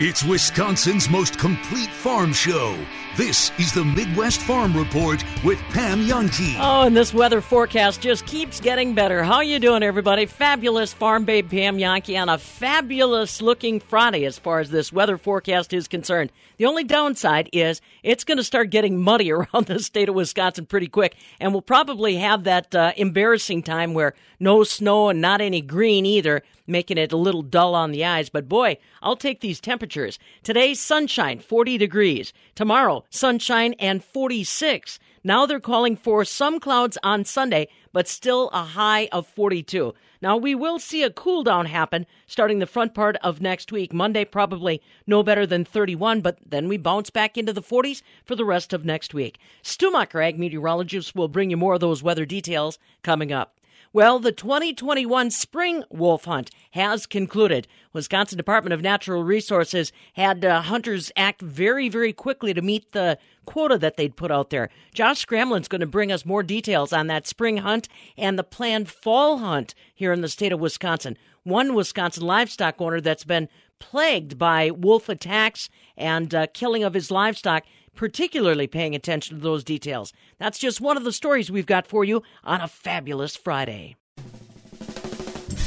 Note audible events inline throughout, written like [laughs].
It's Wisconsin's most complete farm show. This is the Midwest Farm Report with Pam Jahnke. Oh, and this weather forecast just keeps getting better. How you doing, everybody? Fabulous farm babe Pam Jahnke on a fabulous looking Friday as far as this weather forecast is concerned. The only downside is it's going to start getting muddy [laughs] around the state of Wisconsin pretty quick, and we'll probably have that uh, embarrassing time where no snow and not any green either, making it a little dull on the eyes. But boy, I'll take these temperatures. Today, sunshine, 40 degrees. Tomorrow, sunshine and 46. Now they're calling for some clouds on Sunday, but still a high of 42. Now we will see a cool down happen starting the front part of next week. Monday probably no better than 31, but then we bounce back into the 40s for the rest of next week. Stumacher, ag meteorologist, will bring you more of those weather details coming up. Well, the 2021 spring wolf hunt has concluded. Wisconsin Department of Natural Resources had uh, hunters act very, very quickly to meet the quota that they'd put out there. Josh Scramlin's going to bring us more details on that spring hunt and the planned fall hunt here in the state of Wisconsin. One Wisconsin livestock owner that's been plagued by wolf attacks and uh, killing of his livestock particularly paying attention to those details. That's just one of the stories we've got for you on a fabulous Friday.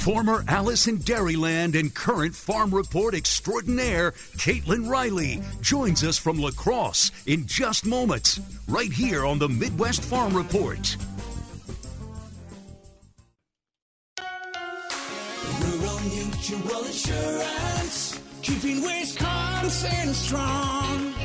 Former Alice in Dairyland and current Farm Report extraordinaire, Caitlin Riley, joins us from La Crosse in just moments, right here on the Midwest Farm Report. Rural Mutual Insurance, keeping Wisconsin strong.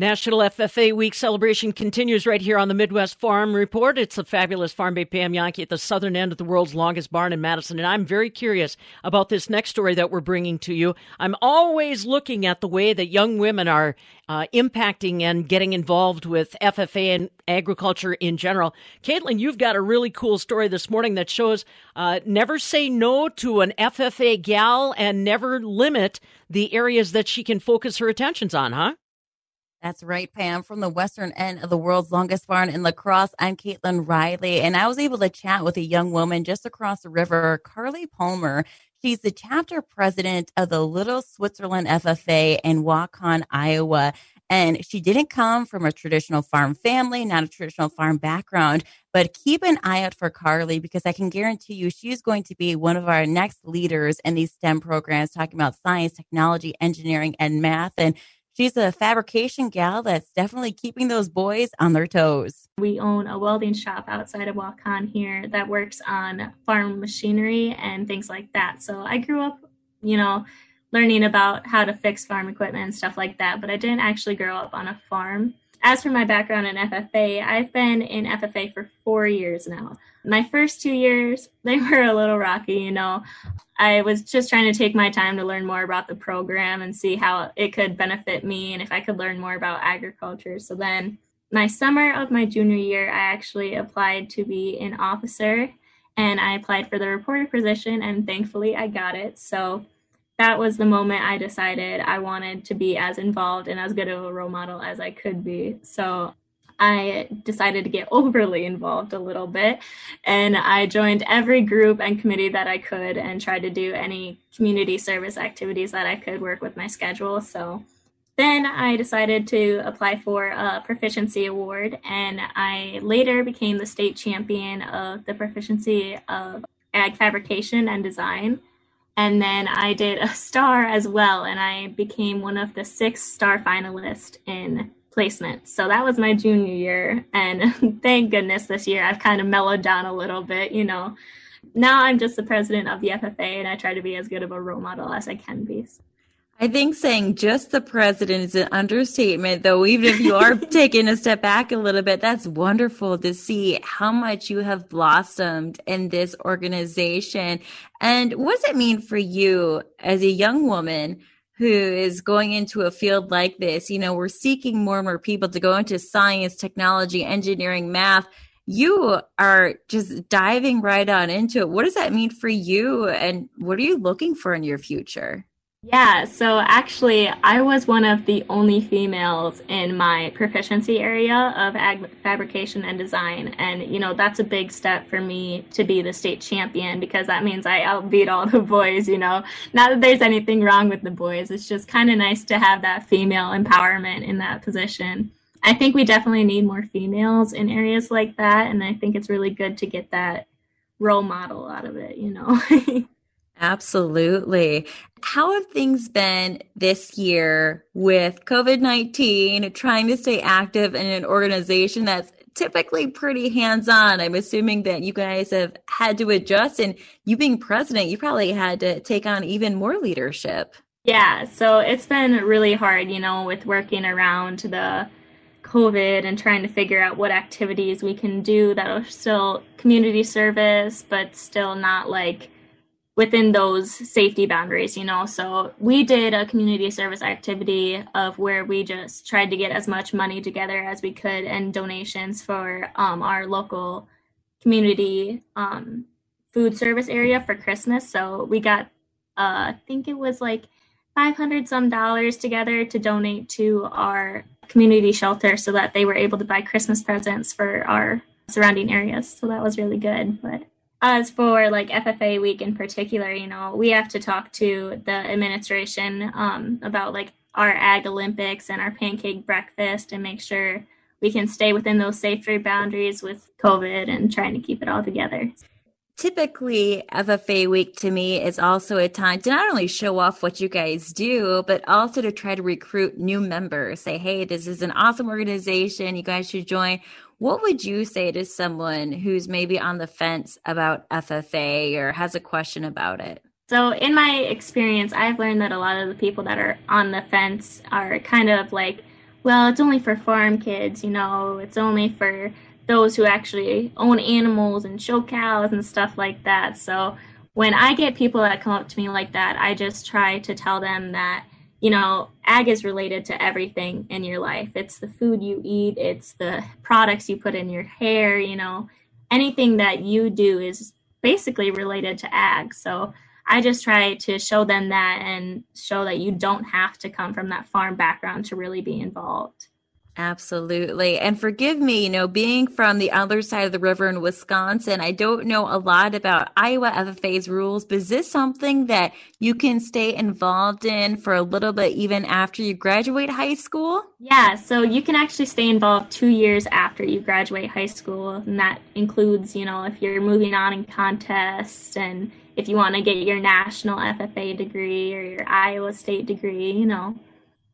National FFA Week celebration continues right here on the Midwest Farm Report. It's a fabulous Farm Bay Pam Jahnke at the southern end of the world's longest barn in Madison. And I'm very curious about this next story that we're bringing to you. I'm always looking at the way that young women are uh, impacting and getting involved with FFA and agriculture in general. Caitlin, you've got a really cool story this morning that shows uh, never say no to an FFA gal and never limit the areas that she can focus her attentions on, huh? That's right, Pam. From the western end of the world's longest barn in La Crosse, I'm Caitlin Riley, and I was able to chat with a young woman just across the river, Carly Palmer. She's the chapter president of the Little Switzerland FFA in Waukon, Iowa. And she didn't come from a traditional farm family, not a traditional farm background, but keep an eye out for Carly because I can guarantee you she's going to be one of our next leaders in these STEM programs, talking about science, technology, engineering, and math. And she's a fabrication gal that's definitely keeping those boys on their toes. We own a welding shop outside of Waukon here that works on farm machinery and things like that. So I grew up, you know, learning about how to fix farm equipment and stuff like that, but I didn't actually grow up on a farm. As for my background in FFA, I've been in FFA for four years now. My first two years, [laughs] they were a little rocky, you know. I was just trying to take my time to learn more about the program and see how it could benefit me and if I could learn more about agriculture. So then, my summer of my junior year, I actually applied to be an officer and I applied for the reporter position, and thankfully, I got it. So that was the moment I decided I wanted to be as involved and as good of a role model as I could be. So I decided to get [laughs] overly involved a little bit and I joined every group and committee that I could and tried to do any community service activities that I could work with my schedule. So then I decided to apply for a proficiency award and I later became the state champion of the proficiency of ag fabrication and design. And then I did a star as well, and I became one of the six star finalists in placement. So that was my junior year. And [laughs] thank goodness this year I've kind of mellowed down a little bit, you know. Now I'm just the president of the FFA and I try to be as good of a role model as I can be. I think saying just the president is an understatement, though, even if you are [laughs] taking a step back a little bit, that's wonderful to see how much you have blossomed in this organization. And what does it mean for you as a young woman who is going into a field like this? You know, we're seeking more and more people to go into science, technology, engineering, math. You are just diving right on into it. What does that mean for you? And what are you looking for in your future? Yeah, so actually, I was one of the only females in my proficiency area of ag- fabrication and design. And, you know, that's a big step for me to be the state champion because that means I outbeat all [laughs] the boys, you know. Not that there's anything wrong with the boys, it's just kind of nice to have that female empowerment in that position. I think we definitely need more females in areas like that. And I think it's really good to get that role model out of it, you know. [laughs] Absolutely. How have things been this year with COVID 19, trying to stay active in an organization that's typically pretty hands on? I'm assuming that you guys have had to adjust, and you being president, you probably had to take on even more leadership. Yeah, so it's been really hard, you know, with working around the COVID and trying to figure out what activities we can do that are still community service, but still not like within those safety boundaries, you know. So we did a community service activity of where we just tried to get as much money together as we could and donations for um, our local community um, food service area for Christmas. So we got, uh, I think it was like 500 some dollars together to donate to our community shelter so that they were able to buy Christmas presents for our surrounding areas. So that was really good. But as for like FFA week in particular, you know, we have to talk to the administration um, about like our ag Olympics and our pancake breakfast and make sure we can stay within those safety boundaries with COVID and trying to keep it all together typically FFA week to me is also a time to not only show off what you guys do, but also to try to recruit new members. Say, hey, this is an awesome organization. You guys should join. What would you say to someone who's maybe on the fence about FFA or has a question about it? So, in my experience, I've learned that a lot of the people that are on the fence are kind of like, well, it's only for farm kids, you know, it's only for those who actually own animals and show cows and stuff like that. So when I get people that come up to me like that, I just try to tell them that, you know, ag is related to everything in your life. It's the food you eat, it's the products you put in your hair, you know, anything that you do is basically related to ag. So I just try to show them that and show that you don't have to come from that farm background to really be involved. Absolutely. And forgive me, you know, being from the other side of the river in Wisconsin, I don't know a lot about Iowa FFA's rules, but is this something that you can stay involved in for a little bit even after you graduate high school? Yeah, so you can actually stay involved two years after you graduate high school. And that includes, you know, if you're moving on in contests and if you want to get your national FFA degree or your Iowa State degree, you know.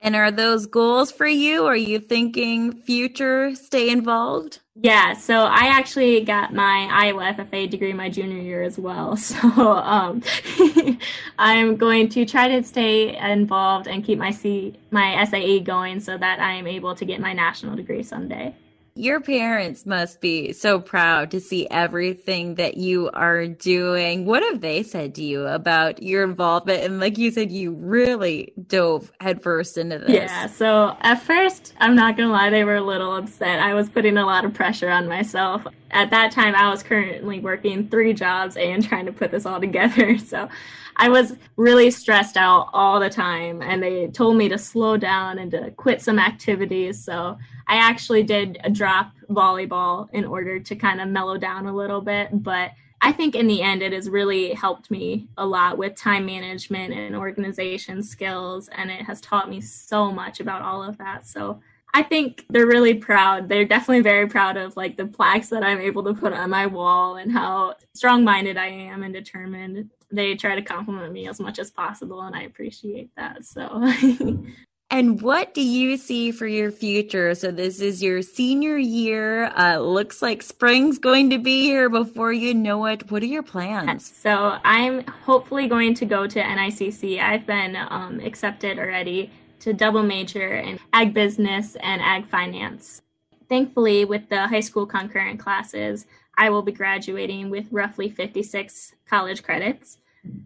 And are those goals for you? Are you thinking future stay involved? Yeah, so I actually got my Iowa FFA degree my junior year as well. [laughs] So um, [laughs] I'm going to try to stay involved and keep my C my SAE going so that I am able to get my national degree someday. Your parents must be so proud to see everything that you are doing. What have they said to you about your involvement? And like you said, you really dove headfirst into this. Yeah. So at first, I'm not going to lie, they were a little upset. I was putting a lot of pressure on myself. At that time, I was currently working three jobs and trying to put this all together. [laughs] So I was really stressed out all the time. And they told me to slow down and to quit some activities. So I actually did drop volleyball in order to kind of mellow down a little bit, but I think in the end, it has really helped me a lot with time management and organization skills, and it has taught me so much about all of that. So I think they're really proud. They're definitely very proud of like the plaques that I'm able to put on my wall and how strong minded I am and determined. They try to compliment me as much as possible, and I appreciate that. So. [laughs] And what do you see for your future? So this is your senior year. Uh, looks like spring's going to be here before you know it. What are your plans? So I'm hopefully going to go to NICC. I've been um, accepted already to double major in ag business and ag finance. Thankfully, with the high school concurrent classes, I will be graduating with roughly 56 college credits.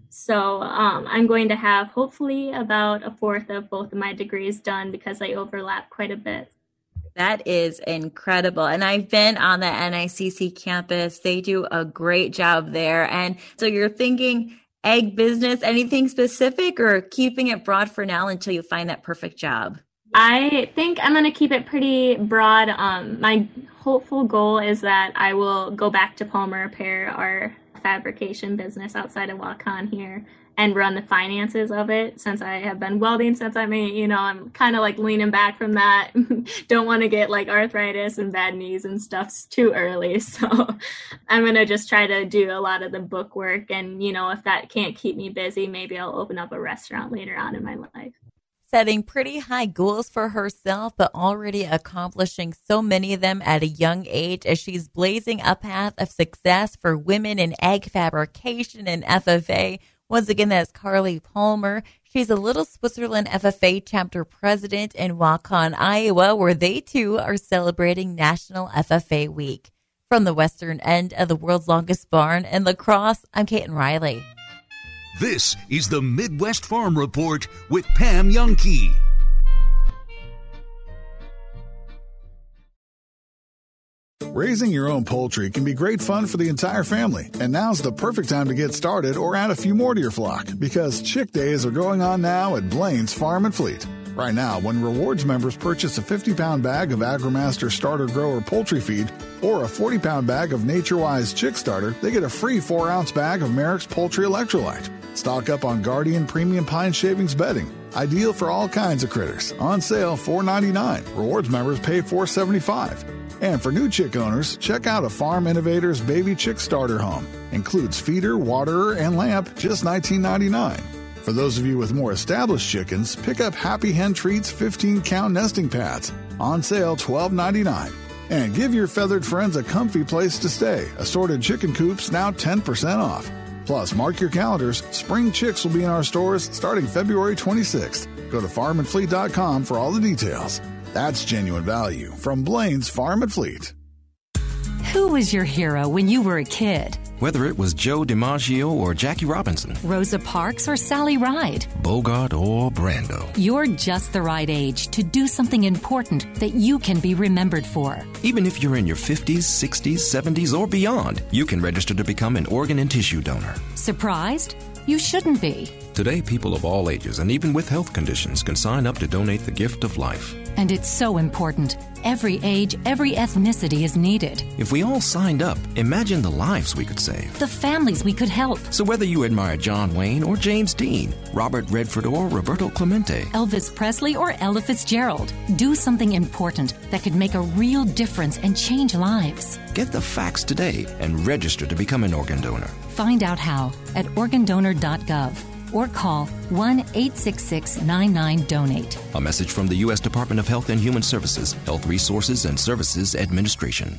So um, I'm going to have hopefully about a fourth of both of my degrees done because they overlap quite a bit. That is incredible. And I've been on the NICC campus. They do a great job there. And so you're thinking ag business, anything specific or keeping it broad for now until you find that perfect job? I think I'm going to keep it pretty broad. Um, my hopeful goal is that I will go back to Palmer Repair, our fabrication business outside of Waukon here and run the finances of it since I have been welding since I mean, you know, I'm kind of like leaning back from that. [laughs] Don't want to get like arthritis and bad knees and stuff too early. [laughs] So I'm going to just try to do a lot of the book work. And, you know, if that can't keep me busy, maybe I'll open up a restaurant later on in my life setting pretty high goals for herself, but already accomplishing so many of them at a young age as she's blazing a path of success for women in ag fabrication and FFA. Once again, that's Carly Palmer. She's a Little Switzerland FFA chapter president in Waukon, Iowa, where they too are celebrating National FFA Week. From the western end of the world's longest barn in La Crosse, I'm Caitlin Riley. This is the Midwest Farm Report with Pam Jahnke. Raising your own poultry can be great fun for the entire family, and now's the perfect time to get started or add a few more to your flock because Chick Days are going on now at Blain's Farm and Fleet. Right now, when rewards members purchase a 50 pound bag of AgriMaster Starter Grower poultry feed or a 40 pound bag of NatureWise Chick Starter, they get a free 4 ounce bag of Merrick's Poultry Electrolyte. Stock up on Guardian Premium Pine Shavings bedding. Ideal for all kinds of critters. On sale $4.99. Rewards members pay $4.75. And for new chick owners, check out a Farm Innovators Baby Chick Starter Home. Includes feeder, waterer, and lamp, just $19.99. For those of you with more established chickens, pick up Happy Hen Treats 15 count nesting pads. On sale $12.99. And give your feathered friends a comfy place to stay. Assorted chicken coops now 10% off. Plus, mark your calendars. Spring Chicks will be in our stores starting February 26th. Go to farmandfleet.com for all the details. That's genuine value from Blain's Farm and Fleet. Who was your hero when you were a kid? Whether it was Joe DiMaggio or Jackie Robinson, Rosa Parks or Sally Ride, Bogart or Brando, you're just the right age to do something important that you can be remembered for. Even if you're in your 50s, 60s, 70s, or beyond, you can register to become an organ and tissue donor. Surprised? You shouldn't be. Today, people of all ages and even with health conditions can sign up to donate the gift of life. And it's so important. Every age, every ethnicity is needed. If we all signed up, imagine the lives we could save. The families we could help. So whether you admire John Wayne or James Dean, Robert Redford or Roberto Clemente, Elvis Presley or Ella Fitzgerald, do something important that could make a real difference and change lives. Get the facts today and register to become an organ donor. Find out how at organdonor.gov or call 1 866 99 Donate. A message from the U.S. Department of Health and Human Services, Health Resources and Services Administration.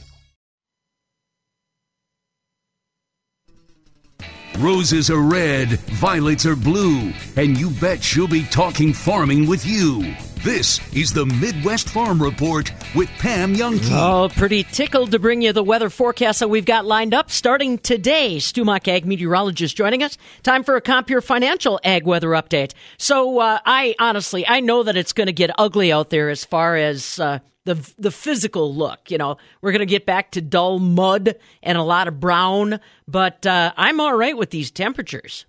Roses are red, violets are blue, and you bet she'll be talking farming with you. This is the Midwest Farm Report with Pam Jahnke. Oh, pretty tickled to bring you the weather forecast that we've got lined up starting today. Stu Muck Ag meteorologist joining us. Time for a Compeer Financial Ag weather update. So, uh, I honestly, I know that it's going to get ugly out there as far as uh, the the physical look. You know, we're going to get back to dull mud and a lot of brown, but uh, I'm all right with these temperatures.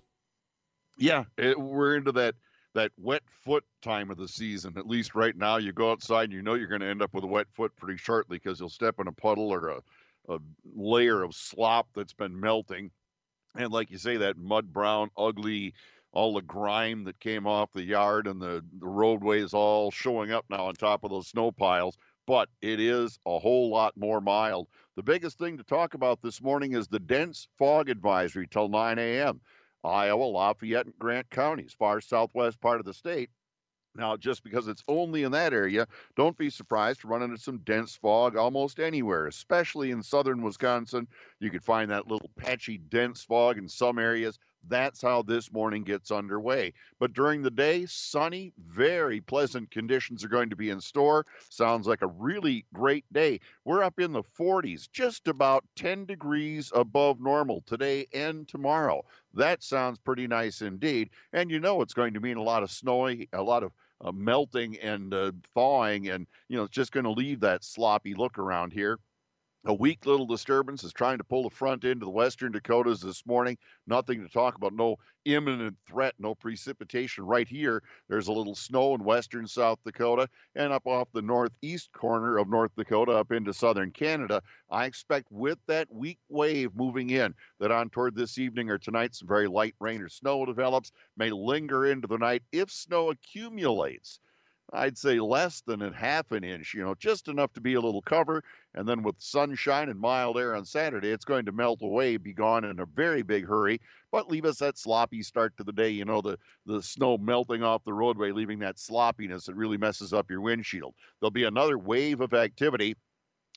Yeah, it, we're into that that wet foot time of the season. At least right now, you go outside and you know you're going to end up with a wet foot pretty shortly because you'll step in a puddle or a, a layer of slop that's been melting. And like you say, that mud brown, ugly, all the grime that came off the yard and the, the roadway is all showing up now on top of those snow piles. But it is a whole lot more mild. The biggest thing to talk about this morning is the dense fog advisory till 9 a.m. Iowa, Lafayette, and Grant counties, far southwest part of the state. Now, just because it's only in that area, don't be surprised to run into some dense fog almost anywhere, especially in southern Wisconsin. You could find that little patchy, dense fog in some areas. That's how this morning gets underway. But during the day, sunny, very pleasant conditions are going to be in store. Sounds like a really great day. We're up in the 40s, just about 10 degrees above normal today and tomorrow. That sounds pretty nice indeed. And you know it's going to mean a lot of snowy, a lot of uh, melting and uh, thawing, and you know it's just going to leave that sloppy look around here. A weak little disturbance is trying to pull the front into the western Dakotas this morning. Nothing to talk about. No imminent threat, no precipitation right here. There's a little snow in western South Dakota and up off the northeast corner of North Dakota up into southern Canada. I expect with that weak wave moving in that on toward this evening or tonight, some very light rain or snow develops, may linger into the night if snow accumulates. I'd say less than a half an inch, you know, just enough to be a little cover. And then with sunshine and mild air on Saturday, it's going to melt away, be gone in a very big hurry, but leave us that sloppy start to the day. You know, the, the snow melting off the roadway, leaving that sloppiness that really messes up your windshield. There'll be another wave of activity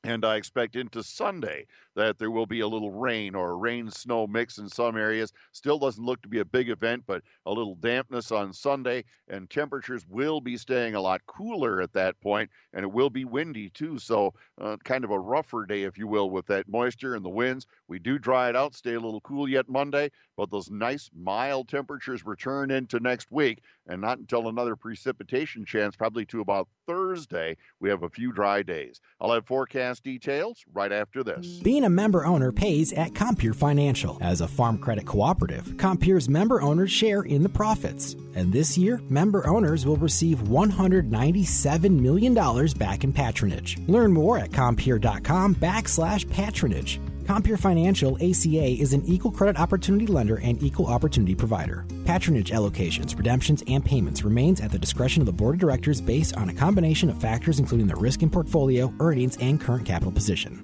and I expect into Sunday that there will be a little rain or rain snow mix in some areas. Still doesn't look to be a big event, but a little dampness on Sunday, and temperatures will be staying a lot cooler at that point, and it will be windy too. So, uh, kind of a rougher day, if you will, with that moisture and the winds. We do dry it out, stay a little cool yet Monday, but those nice mild temperatures return into next week, and not until another precipitation chance, probably to about Thursday, we have a few dry days. I'll have forecast details right after this. Being a member owner pays at Compeer Financial. As a farm credit cooperative, Compeer's member owners share in the profits. And this year, member owners will receive $197 million back in patronage. Learn more at Compeer.com backslash patronage. Compeer Financial ACA is an equal credit opportunity lender and equal opportunity provider. Patronage allocations, redemptions, and payments remains at the discretion of the board of directors based on a combination of factors including the risk in portfolio, earnings, and current capital position.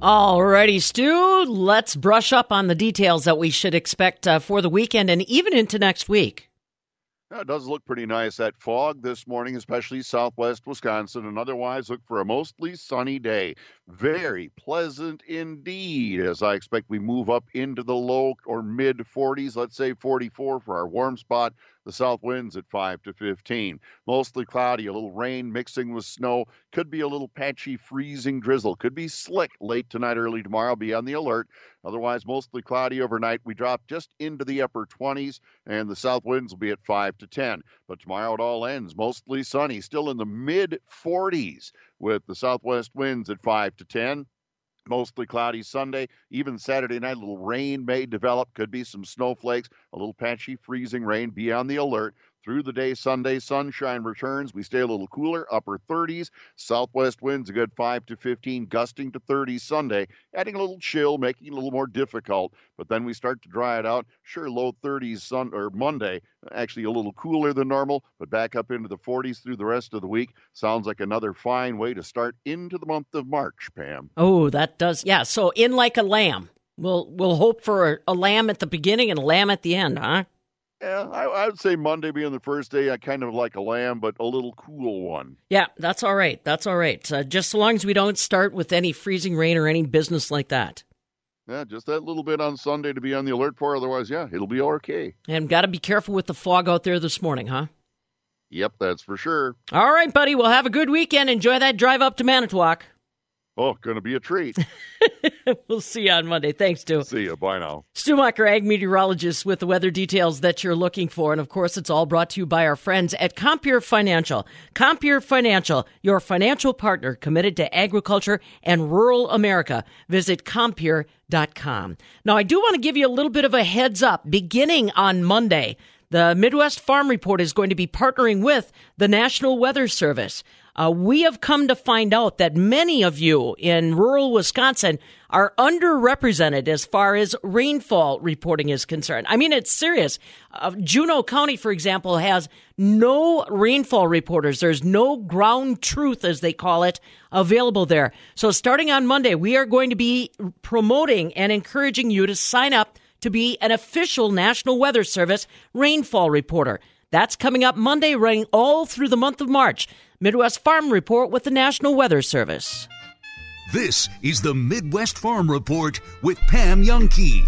Alrighty, Stu, let's brush up on the details that we should expect uh, for the weekend and even into next week. Yeah, it does look pretty nice. That fog this morning, especially southwest Wisconsin, and otherwise look for a mostly sunny day. Very pleasant indeed, as I expect we move up into the low or mid 40s, let's say 44 for our warm spot. The south winds at 5 to 15. Mostly cloudy, a little rain mixing with snow. Could be a little patchy, freezing drizzle. Could be slick late tonight, early tomorrow. Be on the alert. Otherwise, mostly cloudy overnight. We drop just into the upper 20s, and the south winds will be at 5 to 10. But tomorrow it all ends mostly sunny, still in the mid 40s with the southwest winds at 5 to 10. Mostly cloudy Sunday. Even Saturday night, a little rain may develop. Could be some snowflakes, a little patchy freezing rain. Be on the alert. Through the day, Sunday, sunshine returns. We stay a little cooler, upper 30s. Southwest winds a good 5 to 15, gusting to 30 Sunday, adding a little chill, making it a little more difficult. But then we start to dry it out. Sure, low 30s sun or Monday, actually a little cooler than normal, but back up into the 40s through the rest of the week. Sounds like another fine way to start into the month of March, Pam. Oh, that does. Yeah, so in like a lamb. We'll we'll hope for a, a lamb at the beginning and a lamb at the end, huh? Yeah, I, I, would say Monday being the first day, I kind of like a lamb, but a little cool one. Yeah, that's all right. That's all right. Uh, just so long as we don't start with any freezing rain or any business like that. Yeah, just that little bit on Sunday to be on the alert for. Otherwise, yeah, it'll be okay. And got to be careful with the fog out there this morning, huh? Yep, that's for sure. All right, buddy. Well, have a good weekend. Enjoy that drive up to Manitowoc. Oh, going to be a treat. [laughs] we'll see you on Monday. Thanks, Stu. See you. Bye now. Stu Macher, ag meteorologist with the weather details that you're looking for. And of course, it's all brought to you by our friends at Compeer Financial. Compeer Financial, your financial partner committed to agriculture and rural America. Visit Compeer.com. Now, I do want to give you a little bit of a heads up beginning on Monday. The Midwest Farm Report is going to be partnering with the National Weather Service. Uh, we have come to find out that many of you in rural Wisconsin are underrepresented as far as rainfall reporting is concerned. I mean, it's serious. Uh, Juneau County, for example, has no rainfall reporters. There's no ground truth, as they call it, available there. So starting on Monday, we are going to be promoting and encouraging you to sign up to be an official National Weather Service rainfall reporter. That's coming up Monday, running all through the month of March. Midwest Farm Report with the National Weather Service. This is the Midwest Farm Report with Pam Jahnke.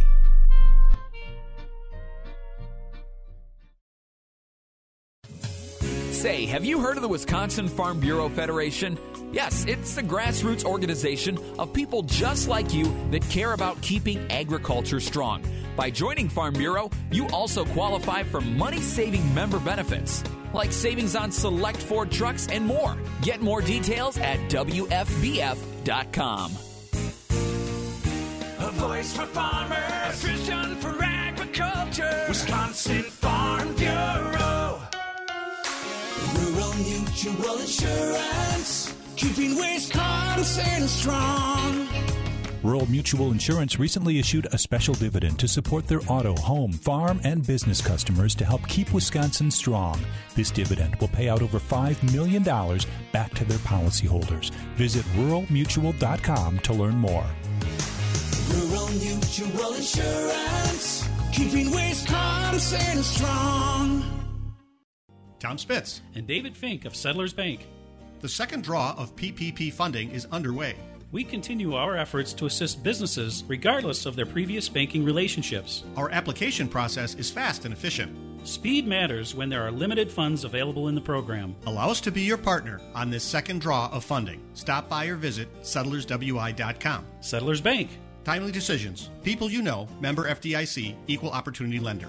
Say, have you heard of the Wisconsin Farm Bureau Federation? Yes, it's a grassroots organization of people just like you that care about keeping agriculture strong. By joining Farm Bureau, you also qualify for money saving member benefits, like savings on select Ford trucks and more. Get more details at WFBF.com. A voice for farmers, a vision for agriculture. Wisconsin Farm Bureau. Rural Mutual Insurance, keeping Wisconsin strong. Rural Mutual Insurance recently issued a special dividend to support their auto, home, farm, and business customers to help keep Wisconsin strong. This dividend will pay out over $5 million back to their policyholders. Visit ruralmutual.com to learn more. Rural Mutual Insurance, keeping Wisconsin strong. Tom Spitz and David Fink of Settlers Bank. The second draw of PPP funding is underway. We continue our efforts to assist businesses regardless of their previous banking relationships. Our application process is fast and efficient. Speed matters when there are limited funds available in the program. Allow us to be your partner on this second draw of funding. Stop by or visit settlerswi.com. Settlers Bank. Timely decisions. People you know. Member FDIC. Equal opportunity lender.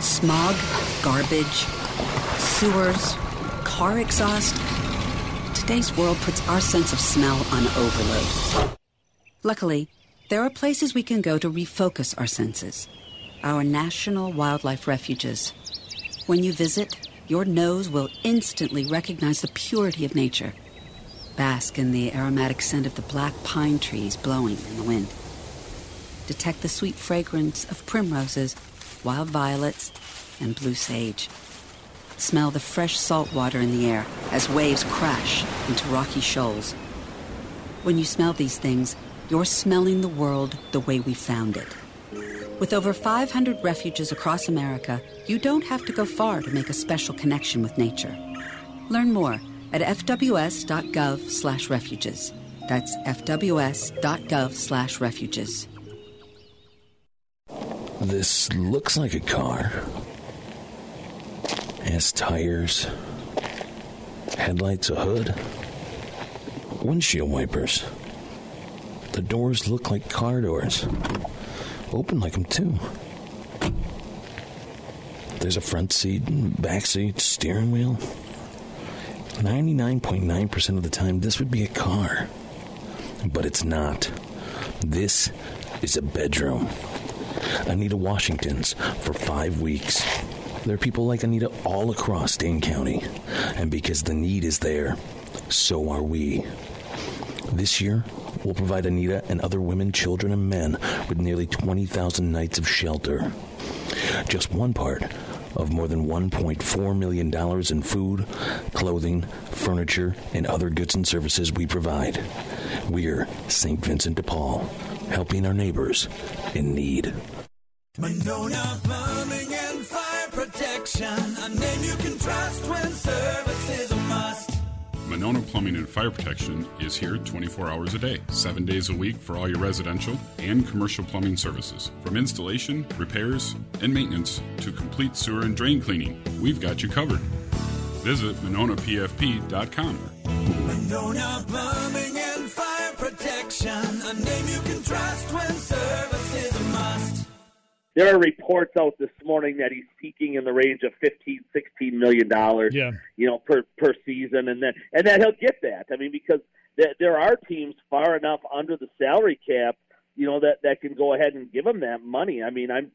Smog, garbage, sewers, car exhaust. Today's world puts our sense of smell on overload. Luckily, there are places we can go to refocus our senses. Our national wildlife refuges. When you visit, your nose will instantly recognize the purity of nature. Bask in the aromatic scent of the black pine trees blowing in the wind. Detect the sweet fragrance of primroses wild violets, and blue sage. Smell the fresh salt water in the air as waves crash into rocky shoals. When you smell these things, you're smelling the world the way we found it. With over 500 refuges across America, you don't have to go far to make a special connection with nature. Learn more at fws.gov/refuges. That's fws.gov/refuges. This looks like a car. It has tires, headlights, a hood, windshield wipers. The doors look like car doors. Open like them, too. There's a front seat, back seat, steering wheel. 99.9% of the time, this would be a car. But it's not. This is a bedroom. Anita Washington's for five weeks. There are people like Anita all across Dane County. And because the need is there, so are we. This year, we'll provide Anita and other women, children, and men with nearly 20,000 nights of shelter. Just one part of more than $1.4 million in food, clothing, furniture, and other goods and services we provide. We're St. Vincent de Paul, helping our neighbors in need. Monona Plumbing and Fire Protection, a name you can trust when service is a must. Monona Plumbing and Fire Protection is here 24 hours a day, 7 days a week for all your residential and commercial plumbing services. From installation, repairs, and maintenance to complete sewer and drain cleaning, we've got you covered. Visit MononaPFP.com. Monona trust when service is a must. There are reports out this morning that he's seeking in the range of 15, 16 million dollars. Yeah. you know, per per season, and then and that he'll get that. I mean, because there, there are teams far enough under the salary cap, you know, that that can go ahead and give him that money. I mean, I'm,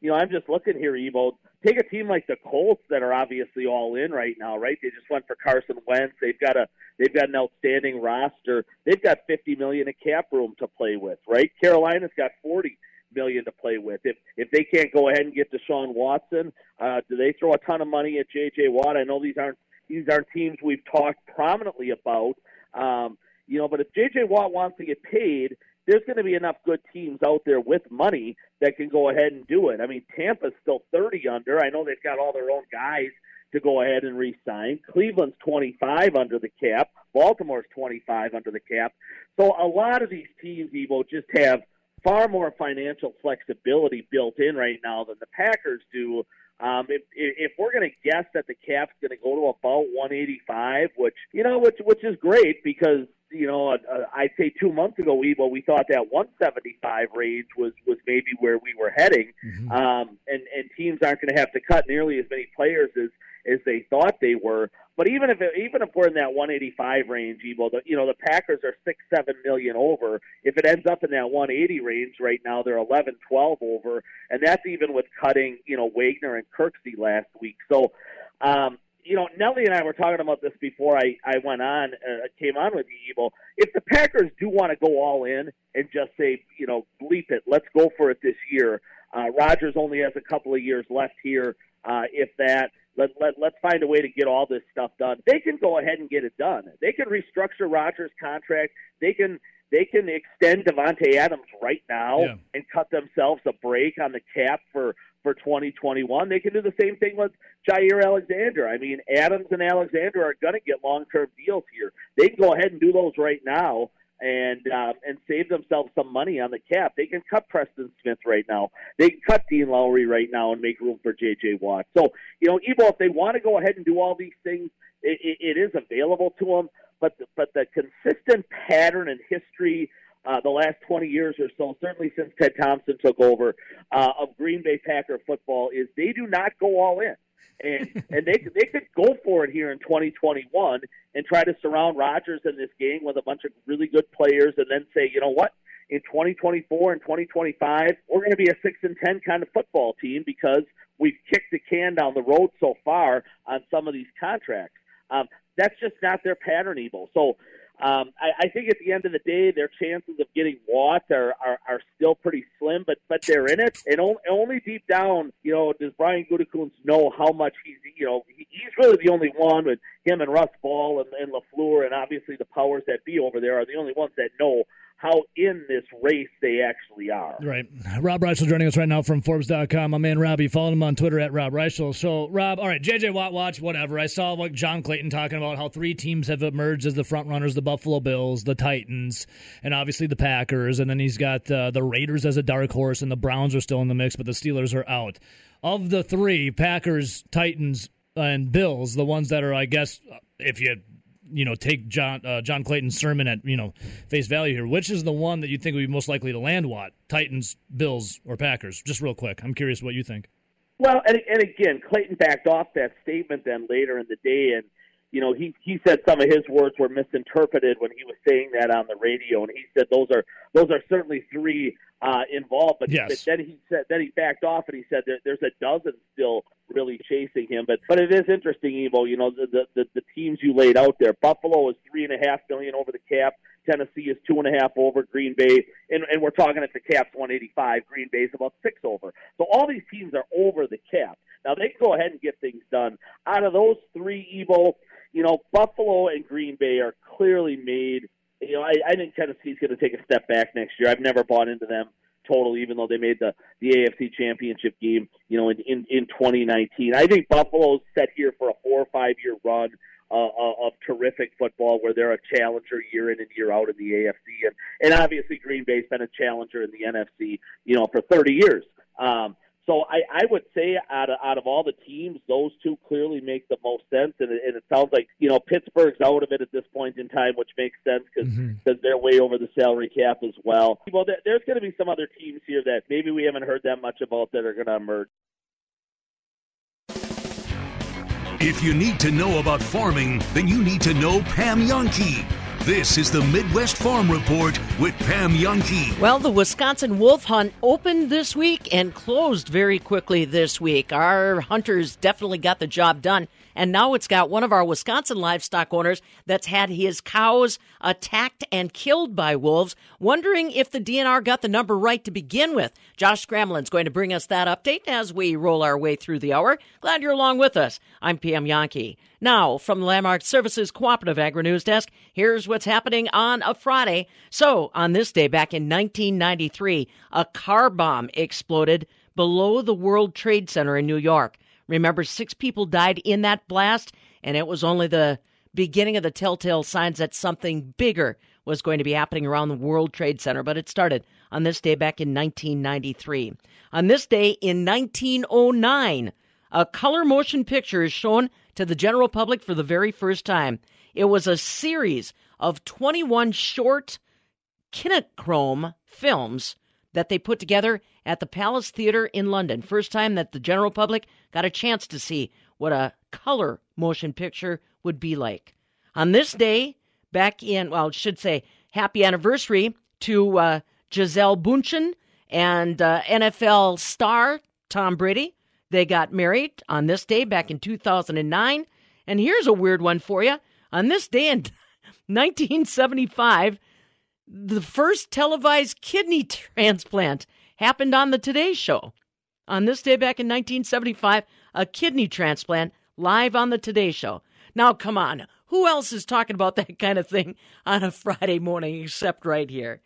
you know, I'm just looking here, Evo. Take a team like the Colts that are obviously all in right now, right? They just went for Carson Wentz. They've got a they've got an outstanding roster. They've got 50 million of cap room to play with, right? Carolina's got 40 million to play with. If if they can't go ahead and get Deshaun Watson, uh, do they throw a ton of money at J.J. Watt? I know these aren't these aren't teams we've talked prominently about, um, you know. But if J.J. Watt wants to get paid, there's going to be enough good teams out there with money that can go ahead and do it. I mean, Tampa's still 30 under. I know they've got all their own guys to go ahead and re-sign. Cleveland's 25 under the cap. Baltimore's 25 under the cap. So a lot of these teams, Evo, just have far more financial flexibility built in right now than the Packers do. Um, if if we're going to guess that the cap's going to go to about 185, which you know, which which is great because you know, uh, I'd say two months ago, Evo, we thought that 175 range was was maybe where we were heading, um, and and teams aren't going to have to cut nearly as many players as as they thought they were. But even if even if we're in that 185 range, Evo, the, you know the Packers are six seven million over. If it ends up in that 180 range right now, they're 11 12 over, and that's even with cutting you know Wagner and Kirksey last week. So. Um, you know, Nellie and I were talking about this before I, I went on, uh, came on with you, Evo. If the Packers do want to go all in and just say, you know, bleep it, let's go for it this year. Uh, Rodgers only has a couple of years left here, uh, if that. Let, let, let's find a way to get all this stuff done. They can go ahead and get it done. They can restructure Rodgers' contract. They can they can extend Davante Adams right now Yeah. and cut themselves a break on the cap for for 2021. They can do the same thing with Jaire Alexander. I mean, Adams and Alexander are going to get long-term deals here. They can go ahead and do those right now and um, and save themselves some money on the cap. They can cut Preston Smith right now. They can cut Dean Lowry right now and make room for J.J. Watt. So, you know, Evo, if they want to go ahead and do all these things, it, it, it is available to them. But the, but the consistent pattern and history uh, the last 20 years or so, certainly since Ted Thompson took over, uh, of Green Bay Packer football is they do not go all in. And [laughs] and they they could go for it here in 2021 and try to surround Rodgers in this game with a bunch of really good players, and then say, you know what, in 2024 and 2025, we're going to be a six and ten kind of football team because we've kicked the can down the road so far on some of these contracts. Um, that's just not their pattern, Evo. So um, I, I think at the end of the day, their chances of getting Watt are, are, are still pretty slim, but but they're in it. And only, only deep down, you know, does Brian Gutekunst know how much he's, you know, he, he's really the only one with him and Russ Ball and, and Lafleur, and obviously the powers that be over there are the only ones that know how in this race they actually are. Right. Rob Reischel joining us right now from Forbes.com. My man Robbie, follow him on Twitter at Rob Reischel. So, Rob, all right, JJ Watt watch, whatever. I saw like John Clayton talking about how three teams have emerged as the front runners the Buffalo Bills, the Titans, and obviously the Packers. And then he's got uh, the Raiders as a dark horse, and the Browns are still in the mix, but the Steelers are out. Of the three, Packers, Titans, and Bills, the ones that are, I guess, if you you know take John uh, John Clayton's sermon at you know face value here. Which is the one that you think would be most likely to land Watt? Titans, Bills, or Packers? Just real quick, I'm curious what you think. Well, and, and again, Clayton backed off that statement then later in the day, and you know he he said some of his words were misinterpreted when he was saying that on the radio, and he said those are those are certainly three uh, involved, but, Yes. but then he said then he backed off and he said there, there's a dozen still really chasing him, but but it is interesting, Evo. You know the, the the the teams you laid out there. Buffalo is three and a half million over the cap. Tennessee is two and a half over Green Bay, and, and we're talking at the cap's 185. Green Bay's about six over. So all these teams are over the cap. Now they can go ahead and get things done. Out of those three, Evo, you know, Buffalo and Green Bay are clearly made. You know, I, I think Tennessee's going to take a step back next year. I've never bought into them total, even though they made the the AFC Championship game. You know, in in, in 2019, I think Buffalo's set here for a four or five year run. Uh, of terrific football, where they're a challenger year in and year out in the AFC, and and obviously Green Bay's been a challenger in the NFC, you know, for 30 years. Um, so I, I would say out of out of all the teams, those two clearly make the most sense, and it, and it sounds like you know Pittsburgh's out of it at this point in time, which makes sense because Mm-hmm. they're way over the salary cap as well. Well, there, there's going to be some other teams here that maybe we haven't heard that much about that are going to emerge. If you need to know about farming, then you need to know Pam Jahnke. This is the Midwest Farm Report with Pam Jahnke. Well, the Wisconsin wolf hunt opened this week and closed very quickly this week. Our hunters definitely got the job done. And now it's got one of our Wisconsin livestock owners that's had his cows attacked and killed by wolves, wondering if the DNR got the number right to begin with. Josh Scramlin's going to bring us that update as we roll our way through the hour. Glad you're along with us. I'm Pam Jahnke. Now, from the Landmark Services Cooperative Agri News Desk, here's what's happening on a Friday. So, on this day back in 1993, a car bomb exploded below the World Trade Center in New York. Remember, six people died in that blast, and it was only the beginning of the telltale signs that something bigger was going to be happening around the World Trade Center. But it started on this day back in 1993. On this day in 1909, a color motion picture is shown to the general public for the very first time. It was a series of 21 short Kinechrome films that they put together at the Palace Theatre in London. First time that the general public got a chance to see what a color motion picture would be like. On this day, back in, well, I should say, happy anniversary to uh, Gisele Bundchen and uh, NFL star Tom Brady. They got married on this day back in 2009. And here's a weird one for you. On this day in [laughs] 1975, the first televised kidney transplant happened on the Today Show. On this day back in 1975, a kidney transplant live on the Today Show. Now, come on. Who else is talking about [laughs] that kind of thing on a Friday morning except right here?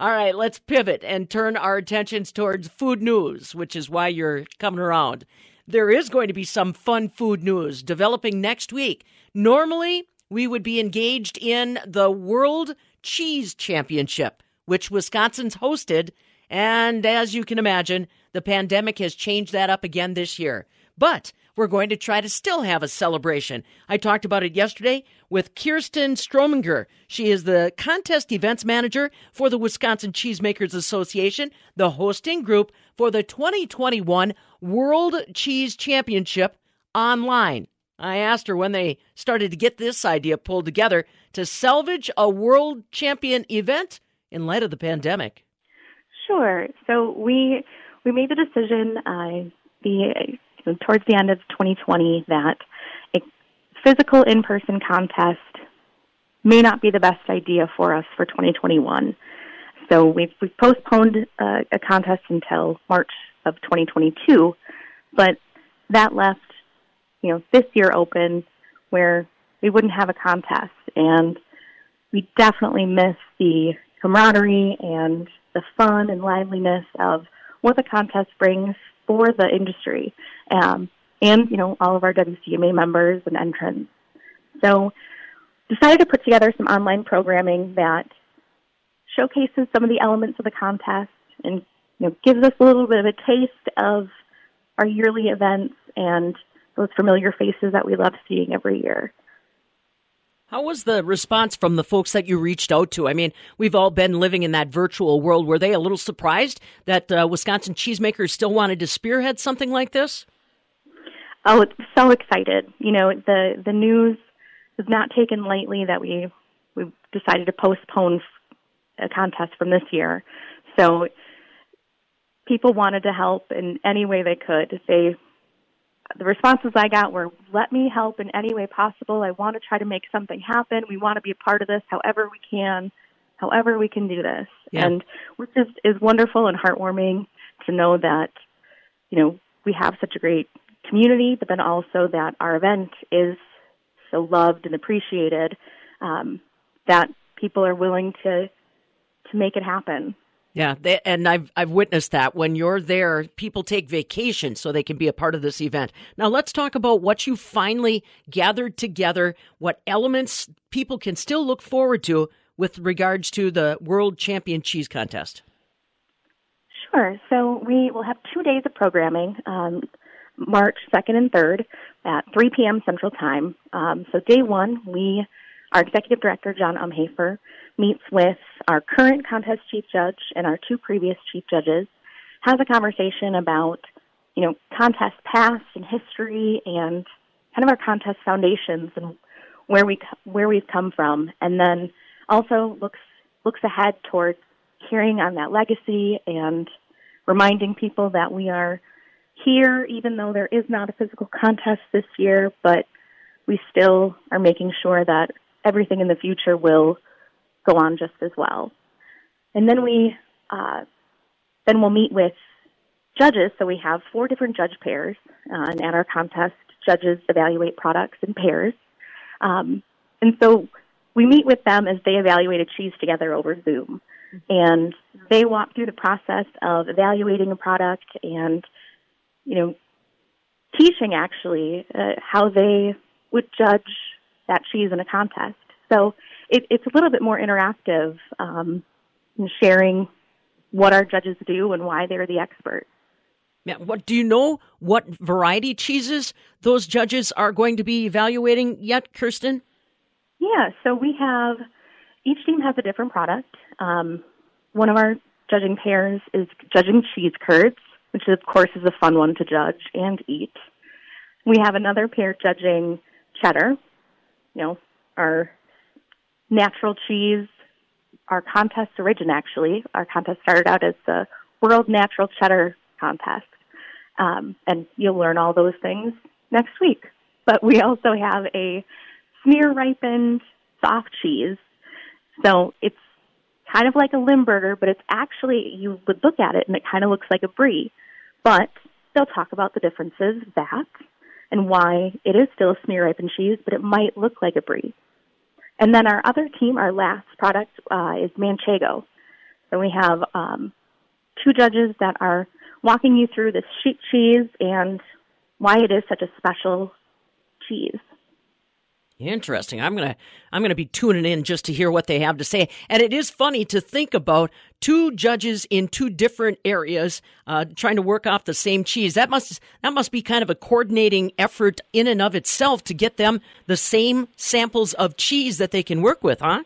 All right, let's pivot and turn our attentions towards food news, which is why you're coming around. There is going to be some fun food news developing next week. Normally, we would be engaged in the World Cheese Championship, which Wisconsin's hosted. And as you can imagine, the pandemic has changed that up again this year. But we're going to try to still have a celebration. I talked about it yesterday with Kirsten Strominger. She is the contest events manager for the Wisconsin Cheesemakers Association, the hosting group for the 2021 World Cheese Championship online. I asked her when they started to get this idea pulled together to salvage a world champion event in light of the pandemic. Sure. So we we made the decision uh, the towards the end of 2020 that a physical in-person contest may not be the best idea for us for 2021. So we've, we've postponed uh, a contest until March of 2022, but that left, you know, this year open where we wouldn't have a contest, and we definitely miss the camaraderie and the fun and liveliness of what the contest brings for the industry, um, and you know all of our WCMA members and entrants. So, decided to put together some online programming that showcases some of the elements of the contest and you know gives us a little bit of a taste of our yearly events and those familiar faces that we love seeing every year. How was the response from the folks that you reached out to? I mean, we've all been living in that virtual world. Were they a little surprised that uh, Wisconsin cheesemakers still wanted to spearhead something like this? Oh, so excited! You know, the the news was not taken lightly that we we decided to postpone a contest from this year. So people wanted to help in any way they could. They the responses I got were, "Let me help in any way possible. I want to try to make something happen. We want to be a part of this, however we can." however we can do this. Yeah. And which is, is wonderful and heartwarming to know that, you know, we have such a great community, but then also that our event is so loved and appreciated um, that people are willing to to make it happen. Yeah, they, and I've I've witnessed that when you're there, people take vacation so they can be a part of this event. Now let's talk about what you finally gathered together, what elements people can still look forward to with regards to the World Champion Cheese Contest. Sure. So we will have two days of programming, um, March 2nd and 3rd at 3 p.m. Central Time. Um, so day one, we, our executive director, John Umhoefer, meets with our current contest chief judge and our two previous chief judges, has a conversation about, you know, contest past and history and kind of our contest foundations and where we where we've come from, and then also looks looks ahead towards carrying on that legacy and reminding people that we are here, even though there is not a physical contest this year, but we still are making sure that everything in the future will go on just as well. And then we uh, then we'll meet with judges. So we have four different judge pairs, uh, and at our contest, judges evaluate products in pairs. Um, and so we meet with them as they evaluate a cheese together over Zoom. And they walk through the process of evaluating a product and, you know, teaching actually uh, how they would judge that cheese in a contest. So it, it's a little bit more interactive um, in sharing what our judges do and why they're the experts. Yeah, what do you know? What variety cheeses those judges are going to be evaluating yet, Kirsten? Yeah, so we have each team has a different product. Um, one of our judging pairs is judging cheese curds, which of course is a fun one to judge and eat. We have another pair judging cheddar, you know, our natural cheese. Our contest origin actually, our contest started out as the World Natural Cheddar Contest. Um, and you'll learn all those things next week. But we also have a smear ripened soft cheese. So it's kind of like a Limburger, but it's actually, you would look at it and it kind of looks like a brie. But they'll talk about the differences that and why it is still a smear ripened cheese, but it might look like a brie. And then our other team, our last product, uh, is Manchego. So we have um, two judges that are walking you through this sheep cheese and why it is such a special cheese. Interesting. I'm gonna I'm gonna be tuning in just to hear what they have to say. And it is funny to think about two judges in two different areas uh, trying to work off the same cheese. That must that must be kind of a coordinating effort in and of itself to get them the same samples of cheese that they can work with, huh?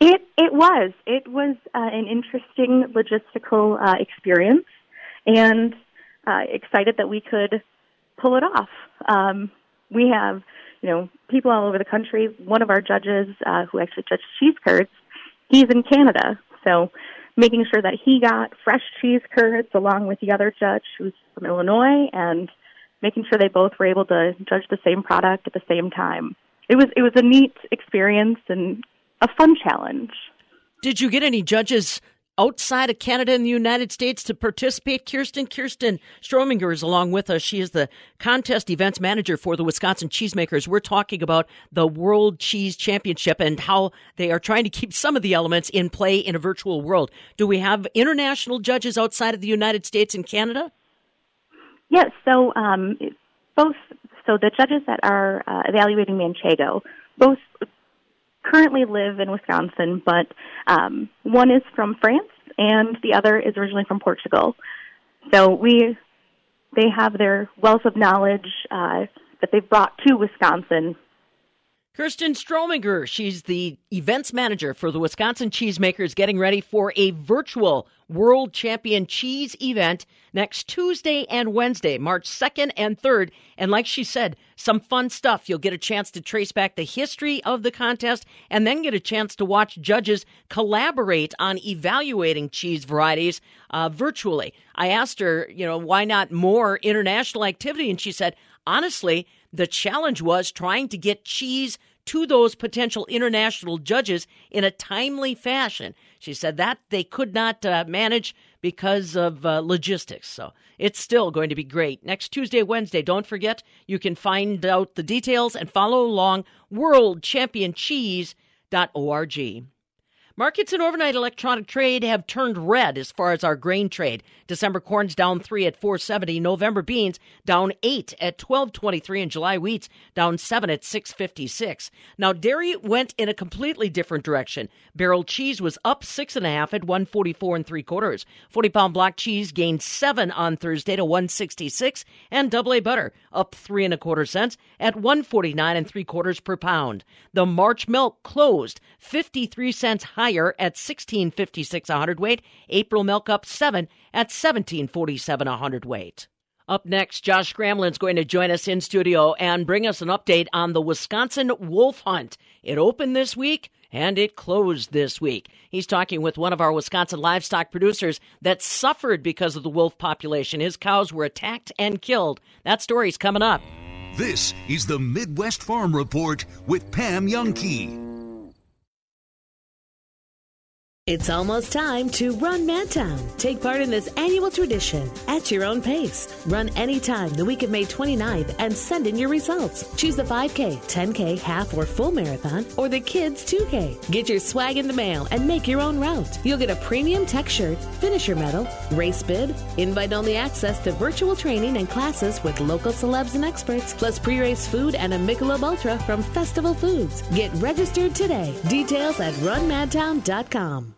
It it was it was uh, an interesting logistical uh, experience, and uh, excited that we could pull it off. Um, we have you know people all over the country. One of our judges uh, who actually judged cheese curds, he's in Canada, so making sure that he got fresh cheese curds along with the other judge who's from Illinois, and making sure they both were able to judge the same product at the same time. It was it was a neat experience and a fun challenge. Did you get any judges outside of Canada and the United States to participate? Kirsten Kirsten Strominger is along with us. She is the contest events manager for the Wisconsin Cheesemakers. We're talking about the World Cheese Championship and how they are trying to keep some of the elements in play in a virtual world. Do we have international judges outside of the United States and Canada? Yes. So um, both. So the judges that are uh, evaluating Manchego both currently live in Wisconsin, but um, one is from France and the other is originally from Portugal. So we they have their wealth of knowledge uh, that they've brought to Wisconsin Kirsten Strominger, she's the events manager for the Wisconsin Cheesemakers, getting ready for a virtual World Champion Cheese event next Tuesday and Wednesday, March 2nd and 3rd. And like she said, some fun stuff. You'll get a chance to trace back the history of the contest and then get a chance to watch judges collaborate on evaluating cheese varieties uh, virtually. I asked her, you know, why not more international activity? And she said, honestly, the challenge was trying to get cheese to those potential international judges in a timely fashion. She said that they could not uh, manage because of uh, logistics. So it's still going to be great. Next Tuesday, Wednesday, don't forget, you can find out the details and follow along worldchampioncheese.org. Markets in overnight electronic trade have turned red as far as our grain trade. December corn's down 3 at 470, November beans down 8 at 1223 and July wheats down 7 at 656. Now dairy went in a completely different direction. Barrel cheese was up 6.5 at 144 and 3 quarters. 40 pound block cheese gained 7 on Thursday to 166 and double A butter up 3 and a quarter cents at 149 and 3 quarters per pound. The March milk closed 53 cents higher at 1656 a hundredweight. April milk up 7 at 1747 a hundredweight. Up next, Josh Scramlin's going to join us in studio and bring us an update on the Wisconsin wolf hunt. It opened this week and it closed this week. He's talking with one of our Wisconsin livestock producers that suffered because of the wolf population. His cows were attacked and killed. That story's coming up. This is the Midwest Farm Report with Pam Jahnke. It's almost time to run Madtown. Take part in this annual tradition at your own pace. Run anytime the week of May 29th and send in your results. Choose the 5K, 10K, half, or full marathon, or the kids 2K. Get your swag in the mail and make your own route. You'll get a premium tech shirt, finisher medal, race bid, invite only access to virtual training and classes with local celebs and experts, plus pre race food and a Michelob Ultra from Festival Foods. Get registered today. Details at runmadtown.com.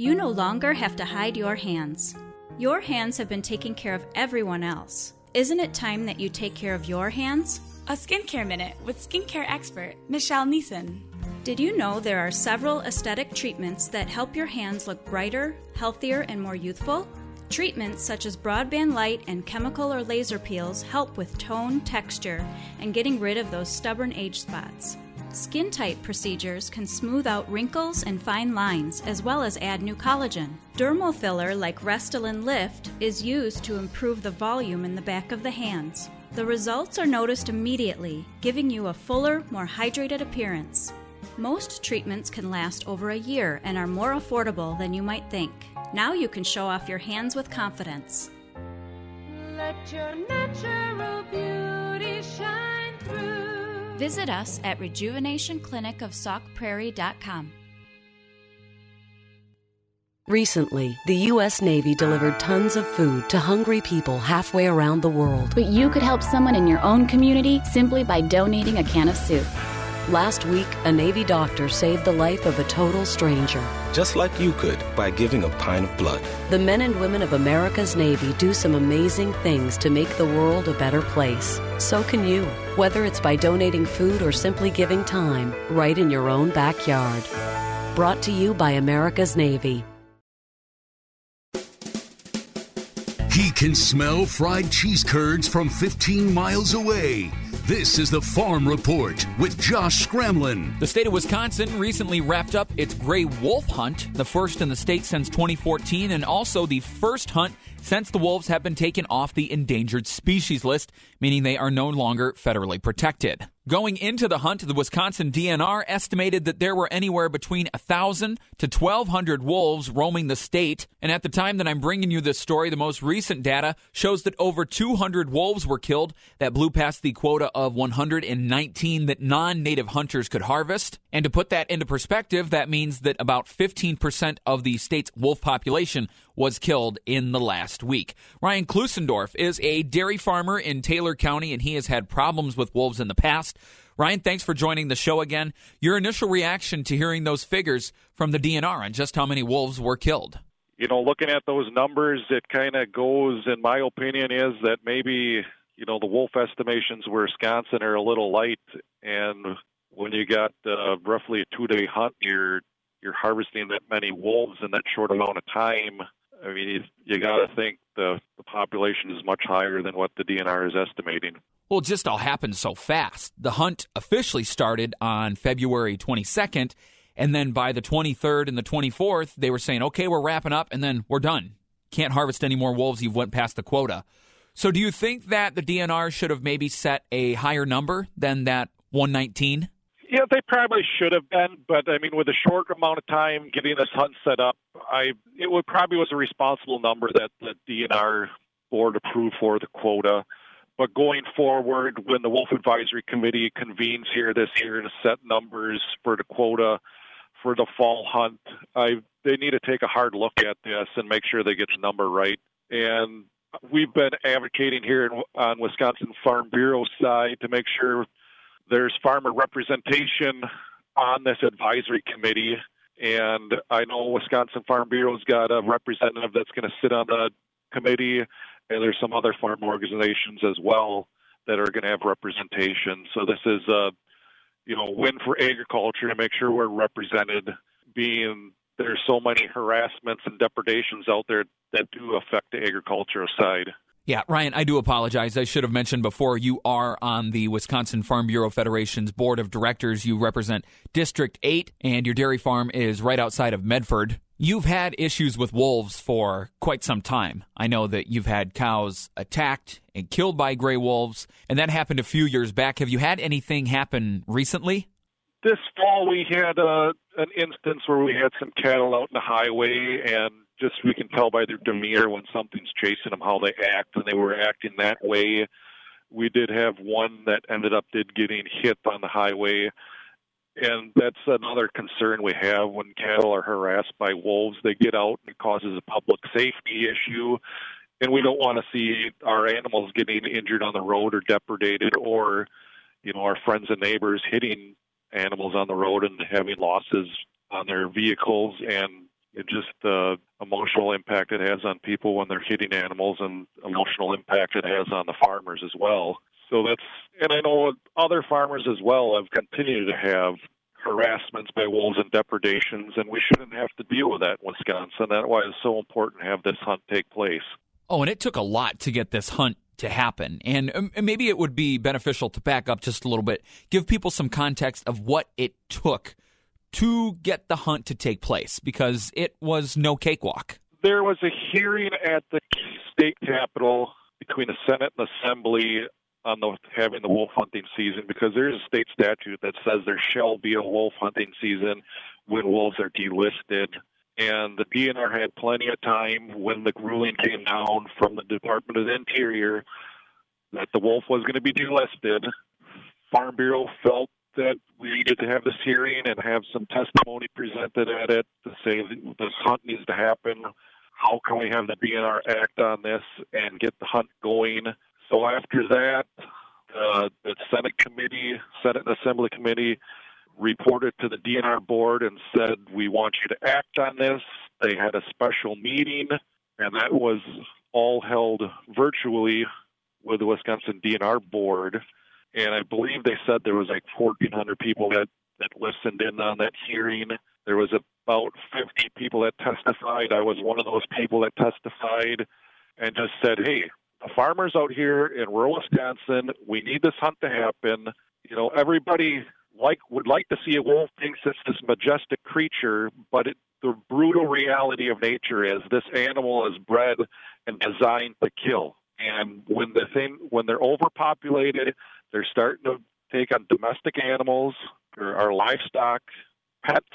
You no longer have to hide your hands. Your hands have been taking care of everyone else. Isn't it time that you take care of your hands? A skincare minute with skincare expert Michelle Neeson. Did you know there are several aesthetic treatments that help your hands look brighter, healthier, and more youthful? Treatments such as broadband light and chemical or laser peels help with tone, texture, and getting rid of those stubborn age spots. Skin tight procedures can smooth out wrinkles and fine lines as well as add new collagen. Dermal filler like Restylane Lift is used to improve the volume in the back of the hands. The results are noticed immediately, giving you a fuller, more hydrated appearance. Most treatments can last over a year and are more affordable than you might think. Now you can show off your hands with confidence. Let your natural beauty shine through. Visit us at rejuvenationclinicofsaukprairie.com. Recently, the U.S. Navy delivered tons of food to hungry people halfway around the world. But you could help someone in your own community simply by donating a can of soup. Last week, a Navy doctor saved the life of a total stranger. Just like you could by giving a pint of blood. The men and women of America's Navy do some amazing things to make the world a better place. So can you, whether it's by donating food or simply giving time, right in your own backyard. Brought to you by America's Navy. Can smell fried cheese curds from 15 miles away. This is the Farm Report with Josh Scramlin. The state of Wisconsin recently wrapped up its gray wolf hunt, the first in the state since 2014, and also the first hunt since the wolves have been taken off the endangered species list, meaning they are no longer federally protected. Going into the hunt, the Wisconsin DNR estimated that there were anywhere between 1,000 to 1,200 wolves roaming the state. And at the time that I'm bringing you this story, the most recent data shows that over 200 wolves were killed. That blew past the quota of 119 that non native hunters could harvest. And to put that into perspective, that means that about 15% of the state's wolf population was killed in the last week. Ryan Klusendorf is a dairy farmer in Taylor County, and he has had problems with wolves in the past. Ryan, thanks for joining the show again. Your initial reaction to hearing those figures from the DNR on just how many wolves were killed? You know, looking at those numbers, it kind of goes, in my opinion, is that maybe, you know, the wolf estimations for Wisconsin are a little light. And when you got uh, roughly a two day hunt, you're, you're harvesting that many wolves in that short amount of time. I mean, you, got to think the, the population is much higher than what the DNR is estimating. Well, it just all happened so fast. The hunt officially started on February 22nd, and then by the 23rd and the 24th, they were saying, okay, we're wrapping up, and then we're done. Can't harvest any more wolves. You've went past the quota. So do you think that the DNR should have maybe set a higher number than that 119? Yeah, they probably should have been, but I mean, with a short amount of time getting this hunt set up, I it would probably was a responsible number that the DNR board approved for the quota. But going forward, when the Wolf Advisory Committee convenes here this year to set numbers for the quota for the fall hunt, I they need to take a hard look at this and make sure they get the number right. And we've been advocating here on Wisconsin Farm Bureau side to make sure there's farmer representation on this advisory committee. And I know Wisconsin Farm Bureau's got a representative that's going to sit on the committee, and there's some other farm organizations as well that are going to have representation. So this is a you know win for agriculture to make sure we're represented. Being there's so many harassments and depredations out there that do affect the agricultural side. Yeah, Ryan, I do apologize. I should have mentioned before you are on the Wisconsin Farm Bureau Federation's board of directors. You represent District 8, and your dairy farm is right outside of Medford. You've had issues with wolves for quite some time. I know that you've had cows attacked and killed by gray wolves, and that happened a few years back. Have you had anything happen recently? This fall, we had uh, an instance where we had some cattle out in the highway, and just we can tell by their demeanor when something's chasing them how they act, and they were acting that way. We did have one that ended up did getting hit on the highway, and that's another concern we have when cattle are harassed by wolves. They get out and it causes a public safety issue, and we don't want to see our animals getting injured on the road or depredated, or you know our friends and neighbors hitting animals on the road and having losses on their vehicles and it just the emotional impact it has on people when they're hitting animals and emotional impact it has on the farmers as well. So that's, and I know other farmers as well have continued to have harassments by wolves and depredations, and we shouldn't have to deal with that in Wisconsin. That's why it's so important to have this hunt take place. Oh, and it took a lot to get this hunt to happen. And um, maybe it would be beneficial to back up just a little bit, give people some context of what it took to get the hunt to take place because it was no cakewalk. There was a hearing at the state capitol between the Senate and Assembly on the having the wolf hunting season because there is a state statute that says there shall be a wolf hunting season when wolves are delisted. And the DNR had plenty of time when the ruling came down from the Department of the Interior that the wolf was going to be delisted. Farm Bureau felt that we needed to have this hearing and have some testimony presented at it to say this hunt needs to happen. How can we have the DNR act on this and get the hunt going? So after that, uh, the Senate committee, Senate and Assembly committee, reported to the DNR board and said, "We want you to act on this." They had a special meeting, and that was all held virtually with the Wisconsin DNR board and I believe they said there was like 1,400 people that that listened in on that hearing. There was about 50 people that testified. I was one of those people that testified, and just said, "Hey, the farmers out here in rural Wisconsin, we need this hunt to happen. You know, everybody like would like to see a wolf thinks it's this majestic creature, but it, the brutal reality of nature is this animal is bred and designed to kill. And when the thing when they're overpopulated, they're starting to take on domestic animals or our livestock, pets,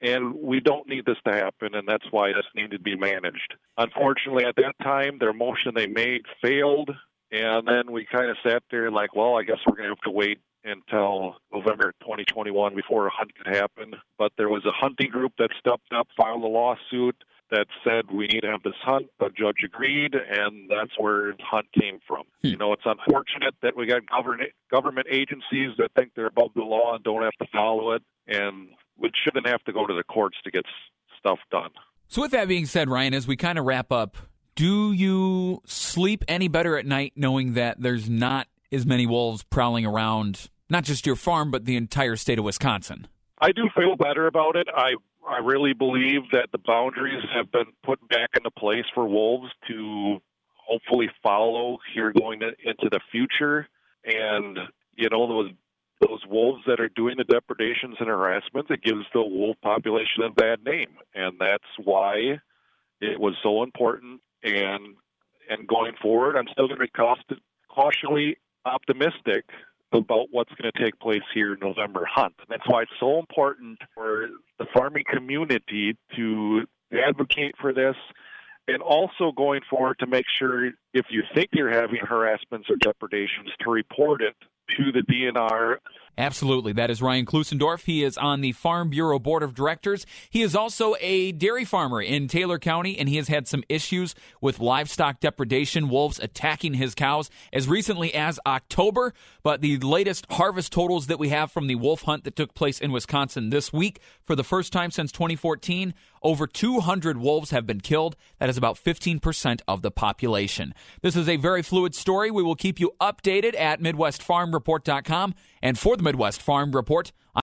and we don't need this to happen, and that's why this needed to be managed. Unfortunately, at that time, their motion they made failed, and then we kind of sat there like, well, I guess we're going to have to wait until November 2021 before a hunt could happen. But there was a hunting group that stepped up, filed a lawsuit, that said we need to have this hunt. The judge agreed, and that's where the hunt came from. Hmm. You know, it's unfortunate that we got government government agencies that think they're above the law and don't have to follow it, and we shouldn't have to go to the courts to get stuff done. So, with that being said, Ryan, as we kind of wrap up, do you sleep any better at night knowing that there's not as many wolves prowling around, not just your farm, but the entire state of Wisconsin? I do feel better about it. I I really believe that the boundaries have been put back into place for wolves to hopefully follow here going into the future. And you know those those wolves that are doing the depredations and harassment, it gives the wolf population a bad name, and that's why it was so important. And and going forward, I'm still going to be cautiously optimistic about what's going to take place here in November hunt. And that's why it's so important for the farming community to advocate for this and also going forward to make sure if you think you're having harassments or depredations to report it to the DNR. Absolutely. That is Ryan Klusendorf. He is on the Farm Bureau Board of Directors. He is also a dairy farmer in Taylor County, and he has had some issues with livestock depredation, wolves attacking his cows as recently as October. But the latest harvest totals that we have from the wolf hunt that took place in Wisconsin this week, for the first time since 2014, over 200 wolves have been killed. That is about 15% of the population. This is a very fluid story. We will keep you updated at MidwestFarmReport.com and for the Midwest Farm Report.